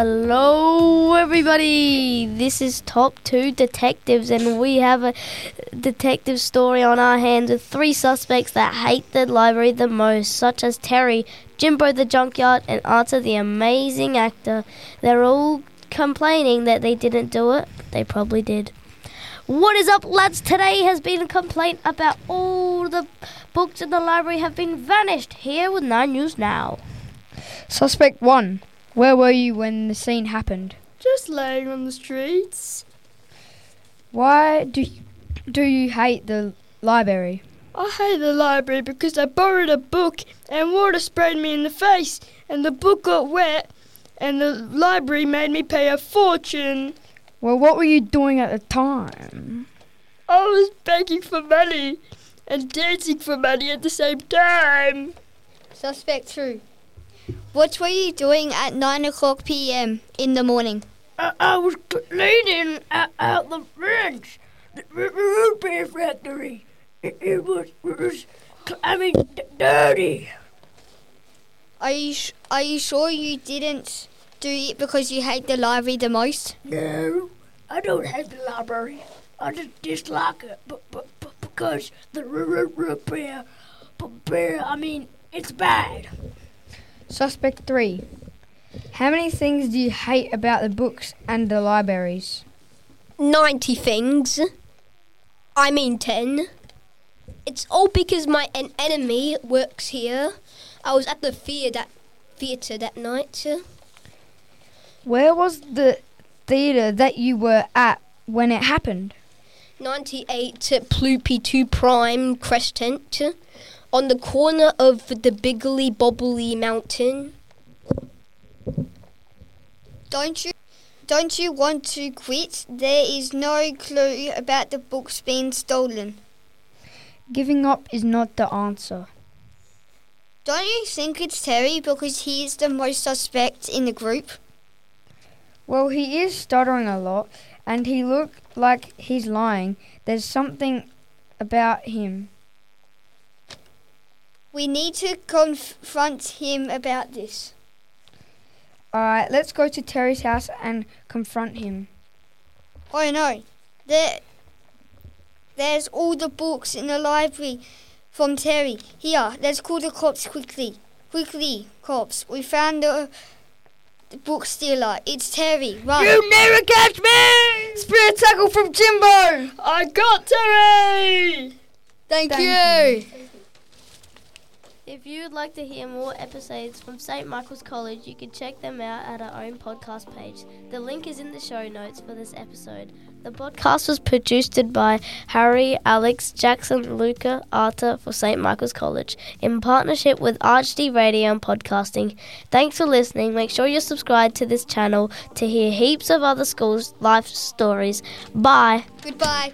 Hello, everybody. This is Top 2 Detectives, and we have a detective story on our hands with three suspects that hate the library the most, such as Terry, Jimbo the Junkyard, and Arthur the Amazing Actor. They're all complaining that they didn't do it. They probably did. What is up, lads? Today has been a complaint about all the books in the library have been vanished. Here with 9 News Now. Suspect 1. Where were you when the scene happened? Just laying on the streets. Why do you, do you hate the library? I hate the library because I borrowed a book and water sprayed me in the face, and the book got wet, and the library made me pay a fortune. Well, what were you doing at the time? I was begging for money and dancing for money at the same time. Suspect 2. What were you doing at 9 o'clock p.m. in the morning? I, I was cleaning out, out the ranch, the r- root beer factory. It, it was, it was, I mean, d- dirty. Are you, sh- are you sure you didn't do it because you hate the library the most? No, I don't hate the library. I just dislike it, but, but, but because the root beer, beer, I mean, it's bad. Suspect 3. How many things do you hate about the books and the libraries? 90 things. I mean 10. It's all because my an enemy works here. I was at the theatre that, theatre that night. Where was the theatre that you were at when it happened? 98 Ploopy 2 Prime Crescent on the corner of the Biggly Bobbly Mountain. Don't you don't you want to quit? There is no clue about the books being stolen. Giving up is not the answer. Don't you think it's Terry because he is the most suspect in the group? Well, he is stuttering a lot and he look like he's lying. There's something about him. We need to confront him about this. Alright, let's go to Terry's house and confront him. Oh no, there, there's all the books in the library from Terry. Here, let's call the cops quickly. Quickly, cops. We found the, the book stealer. It's Terry. Run. You never catch me! Spirit tackle from Jimbo! I got Terry! Thank, Thank you. If you would like to hear more episodes from St. Michael's College, you can check them out at our own podcast page. The link is in the show notes for this episode. The podcast was produced by Harry, Alex, Jackson, Luca, Arthur for St. Michael's College in partnership with ArchD Radio and Podcasting. Thanks for listening. Make sure you're subscribed to this channel to hear heaps of other schools' life stories. Bye. Goodbye.